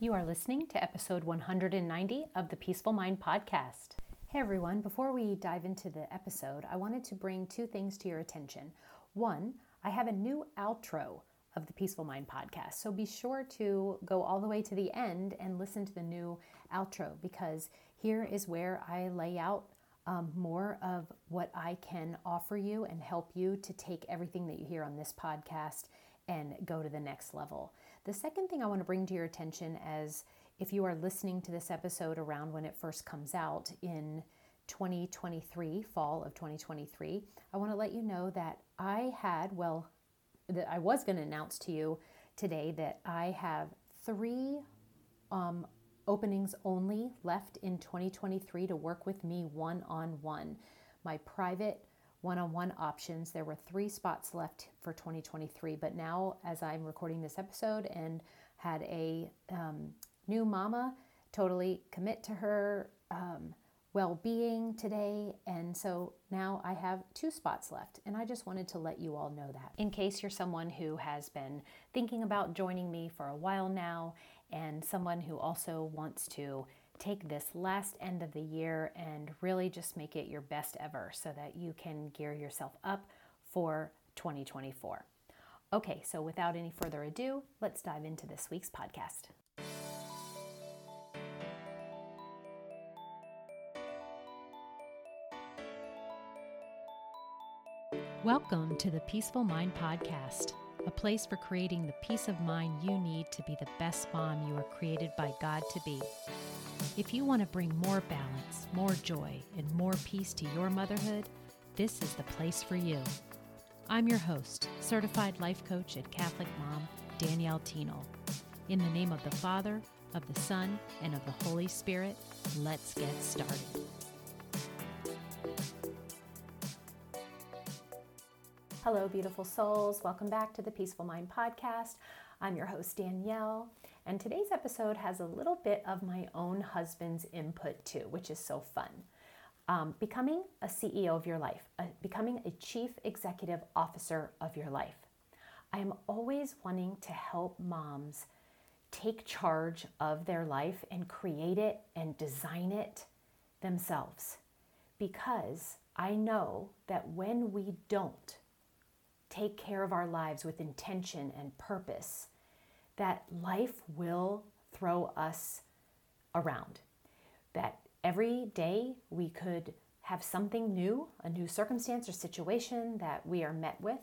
You are listening to episode 190 of the Peaceful Mind Podcast. Hey everyone, before we dive into the episode, I wanted to bring two things to your attention. One, I have a new outro of the Peaceful Mind Podcast, so be sure to go all the way to the end and listen to the new outro because here is where I lay out um, more of what I can offer you and help you to take everything that you hear on this podcast and go to the next level. The second thing I want to bring to your attention as if you are listening to this episode around when it first comes out in 2023, fall of 2023, I want to let you know that I had, well, that I was going to announce to you today that I have three um, openings only left in 2023 to work with me one on one. My private one on one options. There were three spots left for 2023, but now, as I'm recording this episode and had a um, new mama totally commit to her um, well being today, and so now I have two spots left, and I just wanted to let you all know that. In case you're someone who has been thinking about joining me for a while now, and someone who also wants to take this last end of the year and really just make it your best ever so that you can gear yourself up for 2024. Okay, so without any further ado, let's dive into this week's podcast. Welcome to the Peaceful Mind Podcast, a place for creating the peace of mind you need to be the best mom you are created by God to be. If you want to bring more balance, more joy, and more peace to your motherhood, this is the place for you. I'm your host, certified life coach and Catholic mom, Danielle Thienel. In the name of the Father, of the Son, and of the Holy Spirit, let's get started. Hello, beautiful souls. Welcome back to the Peaceful Mind Podcast. I'm your host, Danielle. And today's episode has a little bit of my own husband's input too, which is so fun. Um, becoming a CEO of your life, uh, becoming a chief executive officer of your life. I am always wanting to help moms take charge of their life and create it and design it themselves. Because I know that when we don't take care of our lives with intention and purpose, that life will throw us around. That every day we could have something new, a new circumstance or situation that we are met with.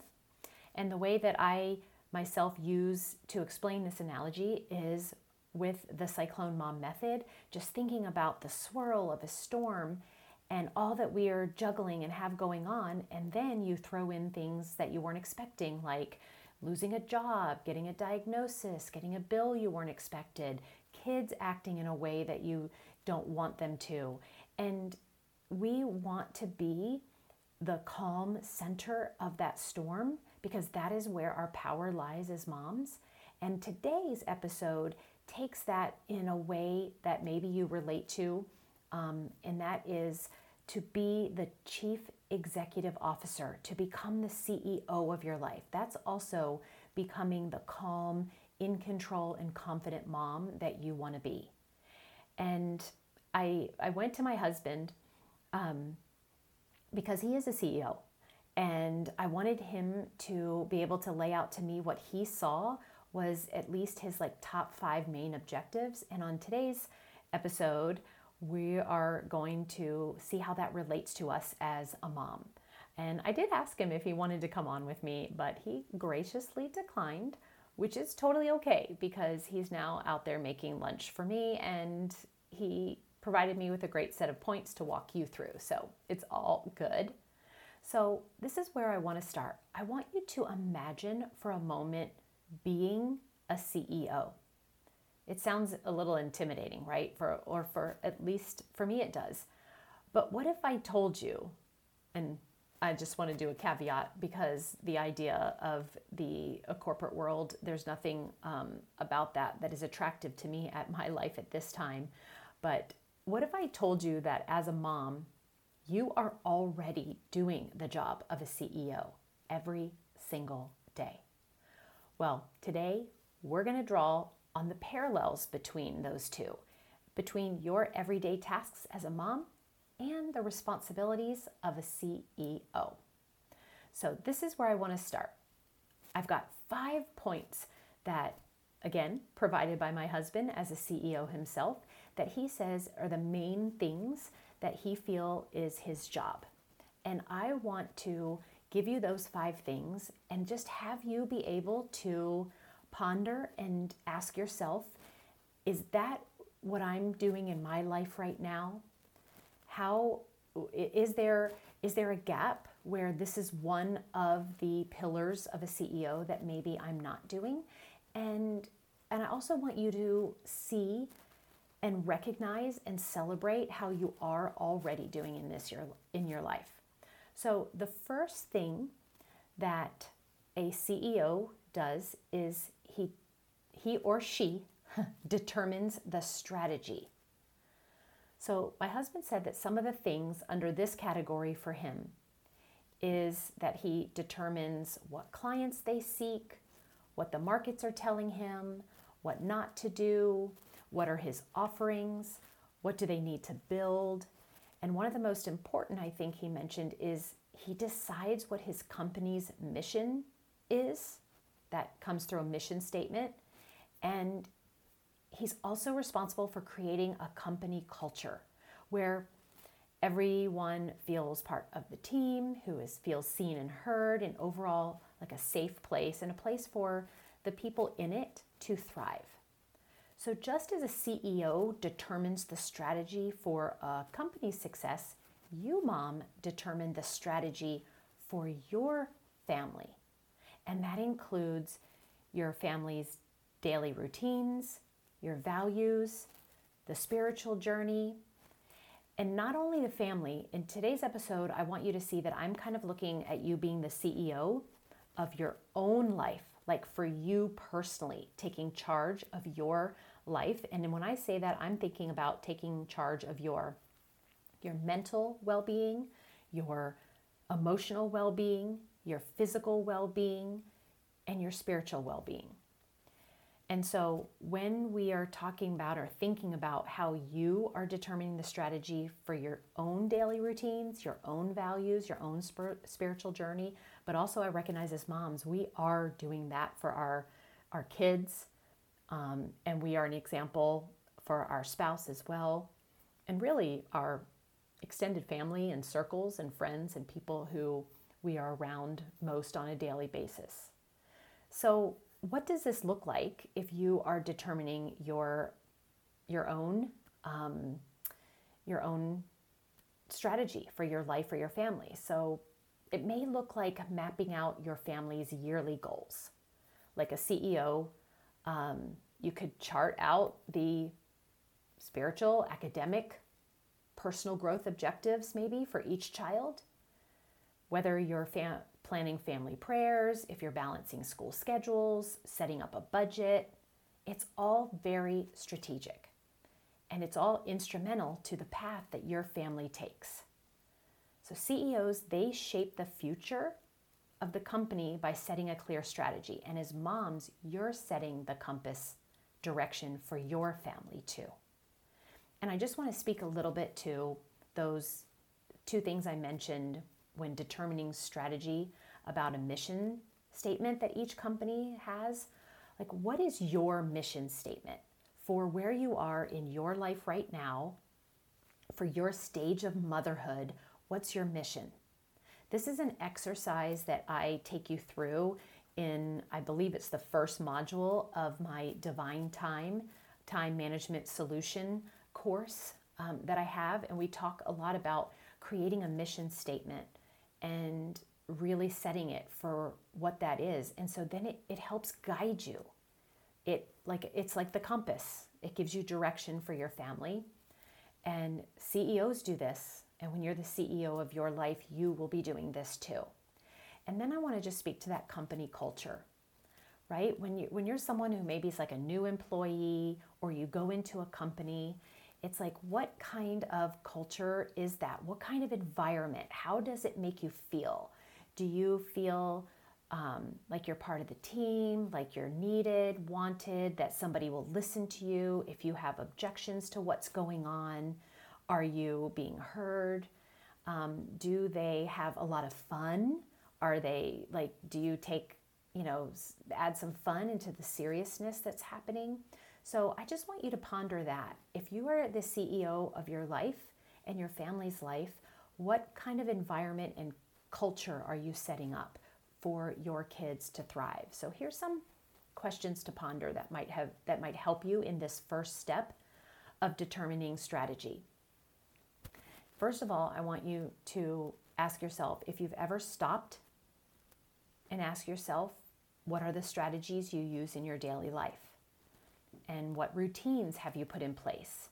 And the way that I myself use to explain this analogy is with the cyclone mom method, just thinking about the swirl of a storm and all that we are juggling and have going on. And then you throw in things that you weren't expecting, like losing a job, getting a diagnosis, getting a bill you weren't expected, kids acting in a way that you don't want them to. And we want to be the calm center of that storm because that is where our power lies as moms. And today's episode takes that in a way that maybe you relate to, um, and that is to be the chief executive officer, to become the CEO of your life. That's also becoming the calm, in control, and confident mom that you want to be. And I, I went to my husband um, because he is a CEO. And I wanted him to be able to lay out to me what he saw was at least his like top five main objectives. And on today's episode, we are going to see how that relates to us as a mom. And I did ask him if he wanted to come on with me, but he graciously declined, which is totally okay because he's now out there making lunch for me and he provided me with a great set of points to walk you through. So it's all good. So, this is where I want to start. I want you to imagine for a moment being a CEO. It sounds a little intimidating, right? For or for at least for me it does. But what if I told you and I just want to do a caveat because the idea of the corporate world, there's nothing um, about that that is attractive to me at my life at this time. But what if I told you that as a mom, you are already doing the job of a CEO every single day? Well, today we're going to draw on the parallels between those two, between your everyday tasks as a mom and the responsibilities of a CEO. So, this is where I want to start. I've got five points that, again, provided by my husband as a CEO himself, that he says are the main things that he feel is his job. And I want to give you those five things and just have you be able to ponder and ask yourself is that what I'm doing in my life right now? How is there is there a gap where this is one of the pillars of a CEO that maybe I'm not doing? And and I also want you to see and recognize and celebrate how you are already doing in this year in your life. So the first thing that a CEO does is he or she determines the strategy. So my husband said that some of the things under this category for him is that he determines what clients they seek, what the markets are telling him, what not to do, what are his offerings, what do they need to build. And one of the most important, I think he mentioned, is he decides what his company's mission is. That comes through a mission statement. And he's also responsible for creating a company culture where everyone feels part of the team, who is feels seen and heard, and overall like a safe place and a place for the people in it to thrive. So, just as a CEO determines the strategy for a company's success, you, mom, determine the strategy for your family. And that includes your family's daily routines, your values, the spiritual journey, and not only the family. In today's episode, I want you to see that I'm kind of looking at you being the CEO of your own life, like for you personally, taking charge of your life. And when I say that, I'm thinking about taking charge of your your mental well-being, your emotional well-being, your physical well-being, and your spiritual well-being. And so, when we are talking about or thinking about how you are determining the strategy for your own daily routines, your own values, your own spiritual journey, but also I recognize as moms, we are doing that for our, our kids. Um, and we are an example for our spouse as well. And really, our extended family and circles and friends and people who we are around most on a daily basis. So, what does this look like if you are determining your your own um, your own strategy for your life or your family? So, it may look like mapping out your family's yearly goals. Like a CEO, um, you could chart out the spiritual, academic, personal growth objectives maybe for each child. Whether you're fam- planning family prayers, if you're balancing school schedules, setting up a budget, it's all very strategic. And it's all instrumental to the path that your family takes. So, CEOs, they shape the future of the company by setting a clear strategy. And as moms, you're setting the compass direction for your family too. And I just want to speak a little bit to those two things I mentioned when determining strategy about a mission statement that each company has. Like, what is your mission statement for where you are in your life right now, for your stage of motherhood? What's your mission? This is an exercise that I take you through in, I believe it's the first module of my Divine Time, Time Management Solution course um, that I have. And we talk a lot about creating a mission statement and really setting it for what that is. And so then it, it helps guide you. It like it's like the compass. It gives you direction for your family. And CEOs do this. And when you're the CEO of your life, you will be doing this too. And then I want to just speak to that company culture. Right? When you when you're someone who maybe is like a new employee or you go into a company it's like, what kind of culture is that? What kind of environment? How does it make you feel? Do you feel um, like you're part of the team, like you're needed, wanted, that somebody will listen to you if you have objections to what's going on. Are you being heard? Um, do they have a lot of fun? Are they like, do you take, you know, add some fun into the seriousness that's happening? So I just want you to ponder that. If you are the CEO of your life and your family's life, what kind of environment and culture are you setting up for your kids to thrive? So here's some questions to ponder that might have that might help you in this first step of determining strategy. First of all, I want you to ask yourself if you've ever stopped and ask yourself what are the strategies you use in your daily life? And what routines have you put in place?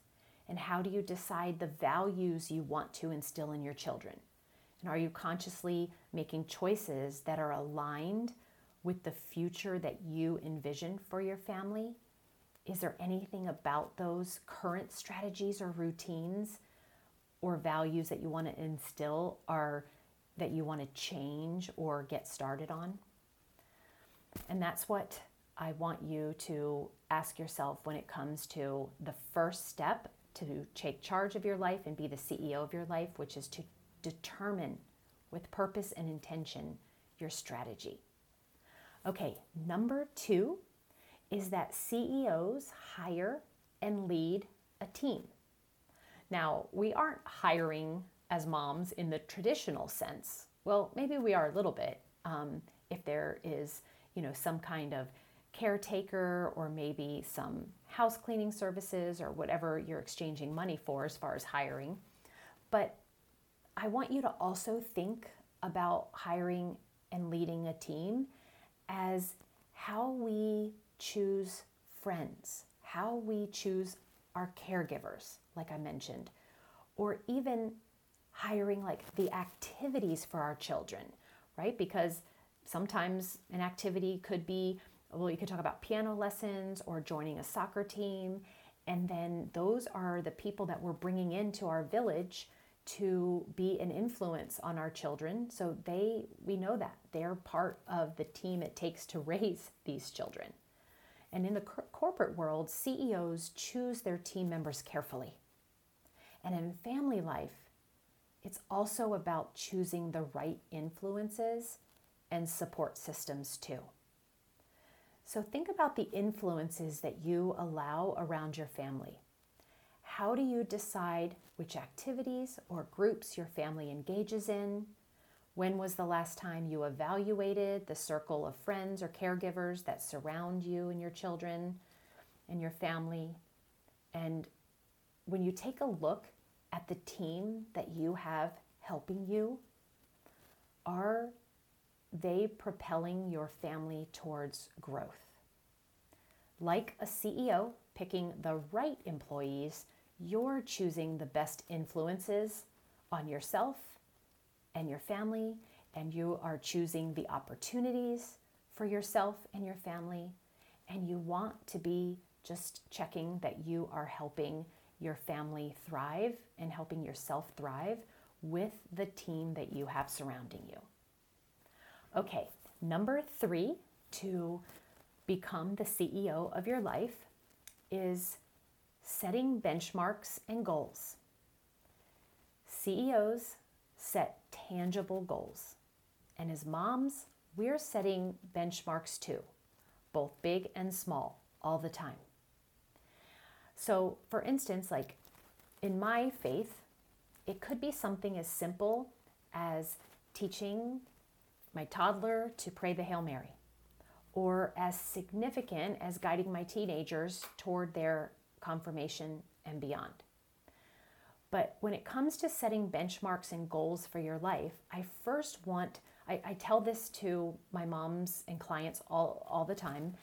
And how do you decide the values you want to instill in your children? And are you consciously making choices that are aligned with the future that you envision for your family? Is there anything about those current strategies or routines or values that you want to instill or that you want to change or get started on? And that's what I want you to ask yourself when it comes to the first step to take charge of your life and be the CEO of your life, which is to determine with purpose and intention your strategy. Okay, number two is that CEOs hire and lead a team. Now, we aren't hiring as moms in the traditional sense. Well, maybe we are a little bit um, if there is, you know, some kind of caretaker or maybe some house cleaning services or whatever you're exchanging money for as far as hiring. But I want you to also think about hiring and leading a team as how we choose friends, how we choose our caregivers, like I mentioned, or even hiring like the activities for our children, right? Because sometimes an activity could be well, you could talk about piano lessons or joining a soccer team. And then those are the people that we're bringing into our village to be an influence on our children. So they, we know that they're part of the team it takes to raise these children. And in the cor- corporate world, CEOs choose their team members carefully. And in family life, it's also about choosing the right influences and support systems too. So think about the influences that you allow around your family. How do you decide which activities or groups your family engages in? When was the last time you evaluated the circle of friends or caregivers that surround you and your children and your family? And when you take a look at the team that you have helping you, are they propelling your family towards growth. Like a CEO picking the right employees, you're choosing the best influences on yourself and your family, and you are choosing the opportunities for yourself and your family, and you want to be just checking that you are helping your family thrive and helping yourself thrive with the team that you have surrounding you. Okay, number three to become the CEO of your life is setting benchmarks and goals. CEOs set tangible goals. And as moms, we're setting benchmarks too, both big and small, all the time. So, for instance, like in my faith, it could be something as simple as teaching my toddler to pray the Hail Mary, or as significant as guiding my teenagers toward their confirmation and beyond. But when it comes to setting benchmarks and goals for your life, I first want, I, I tell this to my moms and clients all, all the time,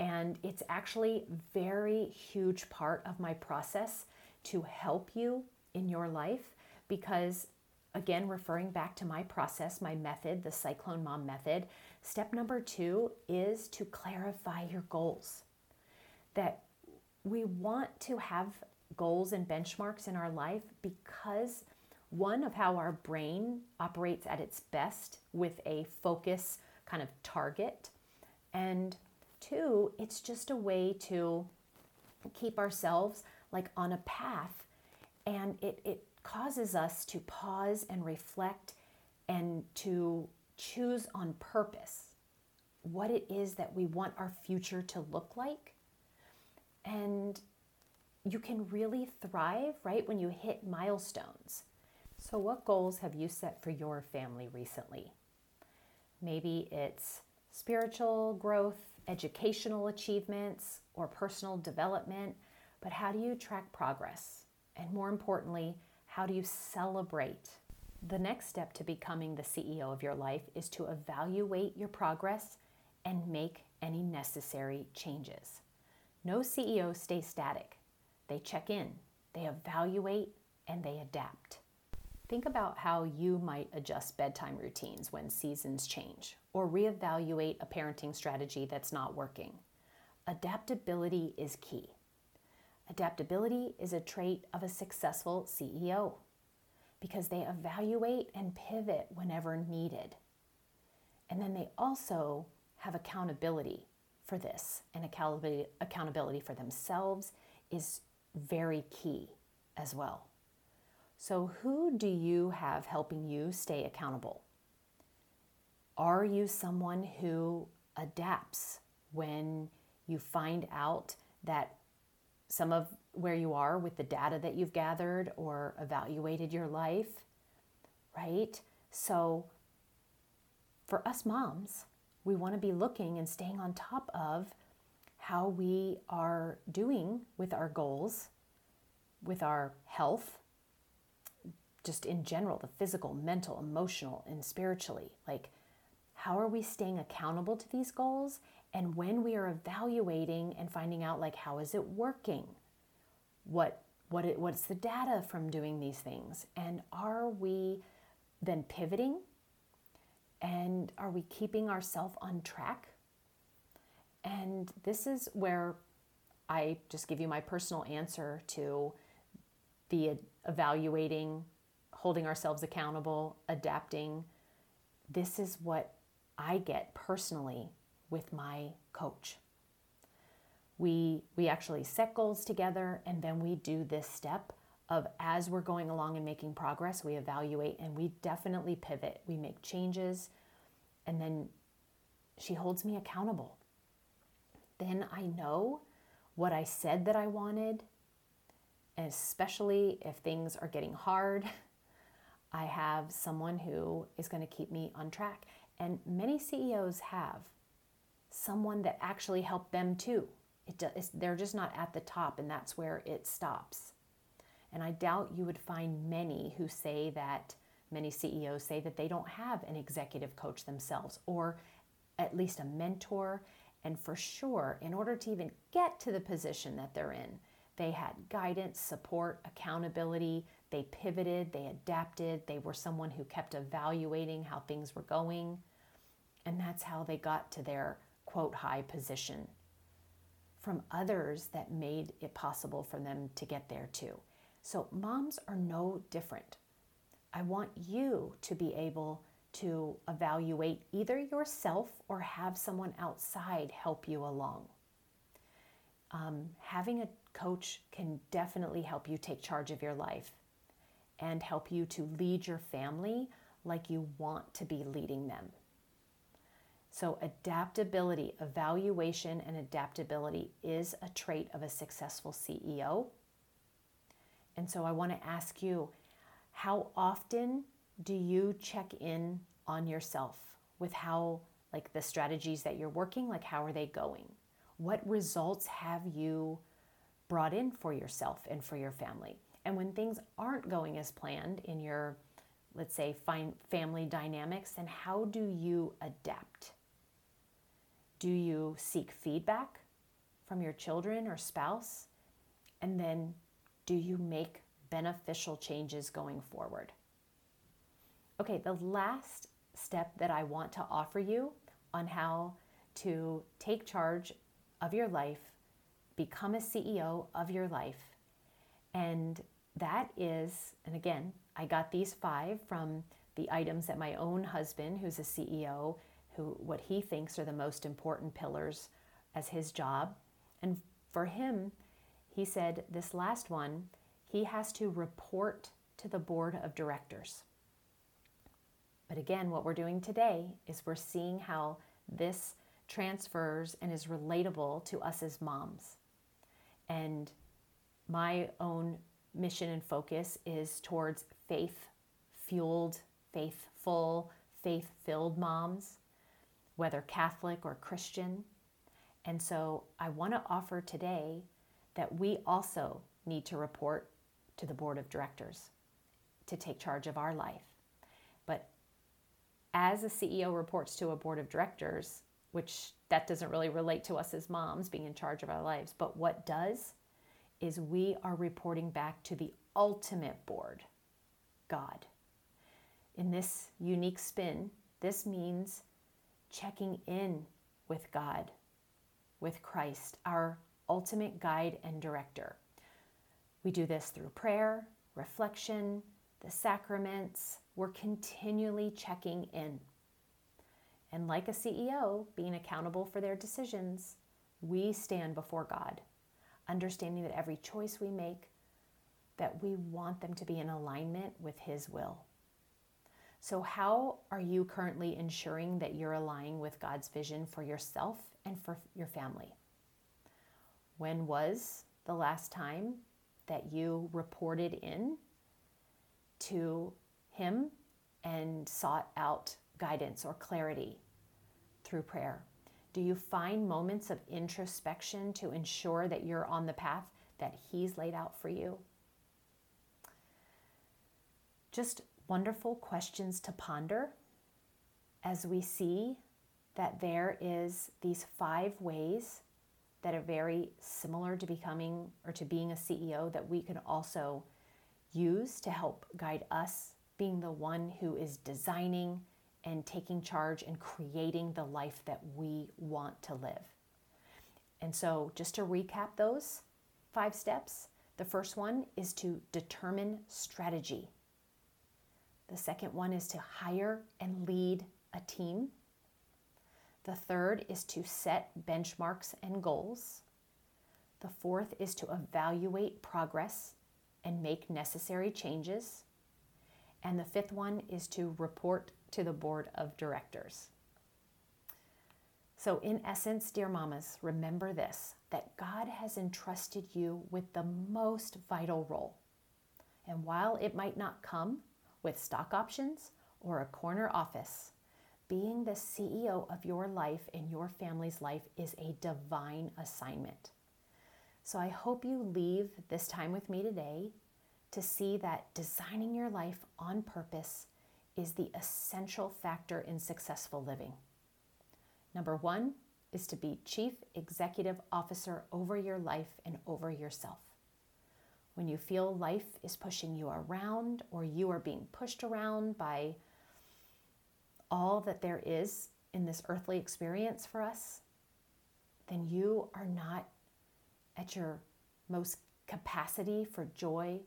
and it's actually very huge part of my process to help you in your life because Again, referring back to my process, my method, the Cyclone Mom method, step number two is to clarify your goals. That we want to have goals and benchmarks in our life because one of how our brain operates at its best with a focus kind of target. And two, it's just a way to keep ourselves like on a path and it, it causes us to pause and reflect and to choose on purpose what it is that we want our future to look like. And you can really thrive, right, when you hit milestones. So, what goals have you set for your family recently? Maybe it's spiritual growth, educational achievements, or personal development, but how do you track progress? And more importantly, how do you celebrate? The next step to becoming the CEO of your life is to evaluate your progress and make any necessary changes. No CEO stays static. They check in, they evaluate, and they adapt. Think about how you might adjust bedtime routines when seasons change or reevaluate a parenting strategy that's not working. Adaptability is key. Adaptability is a trait of a successful CEO because they evaluate and pivot whenever needed. And then they also have accountability for this, and accountability, for themselves is very key as well. So, who do you have helping you stay accountable? Are you someone who adapts when you find out that some of where you are with the data that you've gathered or evaluated your life, right? So, for us moms, we want to be looking and staying on top of how we are doing with our goals, with our health, just in general, the physical, mental, emotional, and spiritually. Like, how are we staying accountable to these goals? And when we are evaluating and finding out, like, how is it working? What what it, what's the data from doing these things? And are we then pivoting and are we keeping ourselves on track? And this is where I just give you my personal answer to the evaluating, holding ourselves accountable, adapting. This is what I get personally with my coach. We, we actually set goals together and then we do this step of as we're going along and making progress, we evaluate and we definitely pivot. We make changes, and then she holds me accountable. Then I know what I said that I wanted, and especially if things are getting hard, I have someone who is going to keep me on track. And many CEOs have someone that actually helped them too. It they're just not at the top, and that's where it stops. And I doubt you would find many who say that, many CEOs say that they don't have an executive coach themselves or at least a mentor. And for sure, in order to even get to the position that they're in, they had guidance, support, accountability. They pivoted, they adapted, they were someone who kept evaluating how things were going. And that's how they got to their quote high position from others that made it possible for them to get there too. So, moms are no different. I want you to be able to evaluate either yourself or have someone outside help you along. Um, having a coach can definitely help you take charge of your life and help you to lead your family like you want to be leading them. So, adaptability, evaluation, and adaptability is a trait of a successful CEO. And so I want to ask you how often do you check in on yourself with how, like, the strategies that you're working, like, how are they going? What results have you brought in for yourself and for your family? And when things aren't going as planned in your, let's say, family dynamics, then how do you adapt? Do you seek feedback from your children or spouse? And then do you make beneficial changes going forward? Okay, the last step that I want to offer you on how to take charge of your life, become a CEO of your life, and that is, and again, I got these five from the items that my own husband, who's a CEO, who what he thinks are the most important pillars as his job. And for him, he said this last one, he has to report to the board of directors. But again, what we're doing today is we're seeing how this transfers and is relatable to us as moms. And my own mission and focus is towards faith fueled, faithful, faith filled moms, whether Catholic or Christian. And so I want to offer today that we also need to report to the board of directors to take charge of our life. But as a CEO reports to a board of directors, which that doesn't really relate to us as moms being in charge of our lives, but what does is we are reporting back to the ultimate board, God. In this unique spin, this means checking in with God, with Christ, our ultimate guide and director. We do this through prayer, reflection, the sacraments. We're continually checking in. And like a CEO, being accountable for their decisions, we stand before God, understanding that every choice we make, that we want them to be in alignment with His will. So, how are you currently ensuring that you're aligning with God's vision for yourself and for your family? When was the last time that you reported in to Him and sought out guidance or clarity through prayer? Do you find moments of introspection to ensure that you're on the path that He's laid out for you? Just wonderful questions to ponder as we see that there is these five ways that are very similar to becoming or to being a CEO that we can also use to help guide us being the one who is designing and taking charge and creating the life that we want to live. And so, just to recap those five steps, the first one is to determine strategy. The second one is to hire and lead a team. The third is to set benchmarks and goals. The fourth is to evaluate progress and make necessary changes. And the fifth one is to report to the board of directors. So, in essence, dear mamas, remember this that God has entrusted you with the most vital role. And while it might not come with stock options or a corner office, being the CEO of your life and your family's life is a divine assignment. So I hope you leave this time with me today to see that designing your life on purpose is the essential factor in successful living. Number one is to be chief executive officer over your life and over yourself. When you feel life is pushing you around or you are being pushed around by all that there is in this earthly experience for us, then you are not at your most capacity for joy,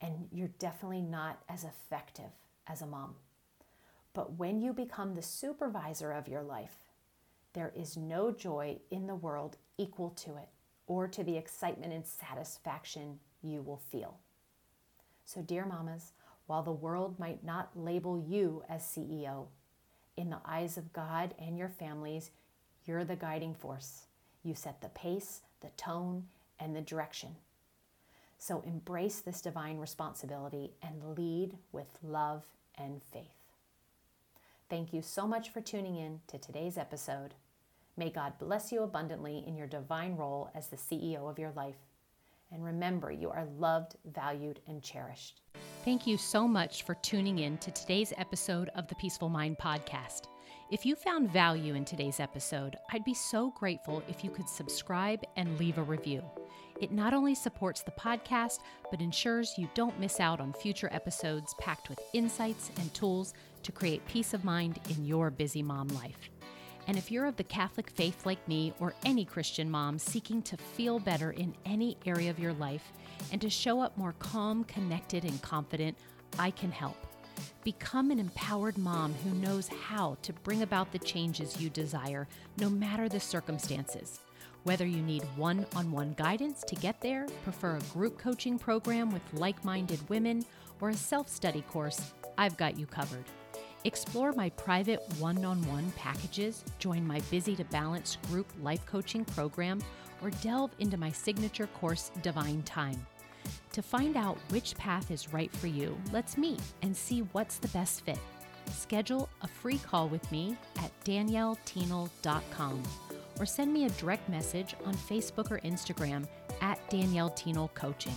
and you're definitely not as effective as a mom. But when you become the supervisor of your life, there is no joy in the world equal to it or to the excitement and satisfaction you will feel. So, dear mamas, while the world might not label you as CEO, in the eyes of God and your families, you're the guiding force. You set the pace, the tone, and the direction. So embrace this divine responsibility and lead with love and faith. Thank you so much for tuning in to today's episode. May God bless you abundantly in your divine role as the CEO of your life. And remember, you are loved, valued, and cherished. Thank you so much for tuning in to today's episode of the Peaceful Mind Podcast. If you found value in today's episode, I'd be so grateful if you could subscribe and leave a review. It not only supports the podcast, but ensures you don't miss out on future episodes packed with insights and tools to create peace of mind in your busy mom life. And if you're of the Catholic faith like me or any Christian mom seeking to feel better in any area of your life and to show up more calm, connected, and confident, I can help. Become an empowered mom who knows how to bring about the changes you desire, no matter the circumstances. Whether you need one on one guidance to get there, prefer a group coaching program with like minded women, or a self study course, I've got you covered. Explore my private one on one packages, join my Busy to Balanced group life coaching program, or delve into my signature course, Divine Time. To find out which path is right for you, let's meet and see what's the best fit. Schedule a free call with me at daniellethienel.com or send me a direct message on Facebook or Instagram at Danielle Thienel Coaching.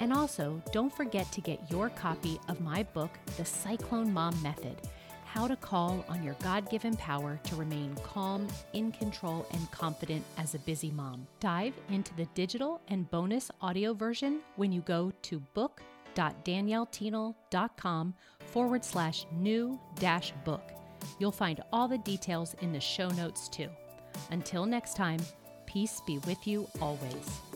And also, don't forget to get your copy of my book, The Cyclone Mom Method How to Call on Your God Given Power to Remain Calm, in Control, and Confident as a Busy Mom. Dive into the digital and bonus audio version when you go to book.daniellethienel.com forward slash new dash book. You'll find all the details in the show notes too. Until next time, peace be with you always.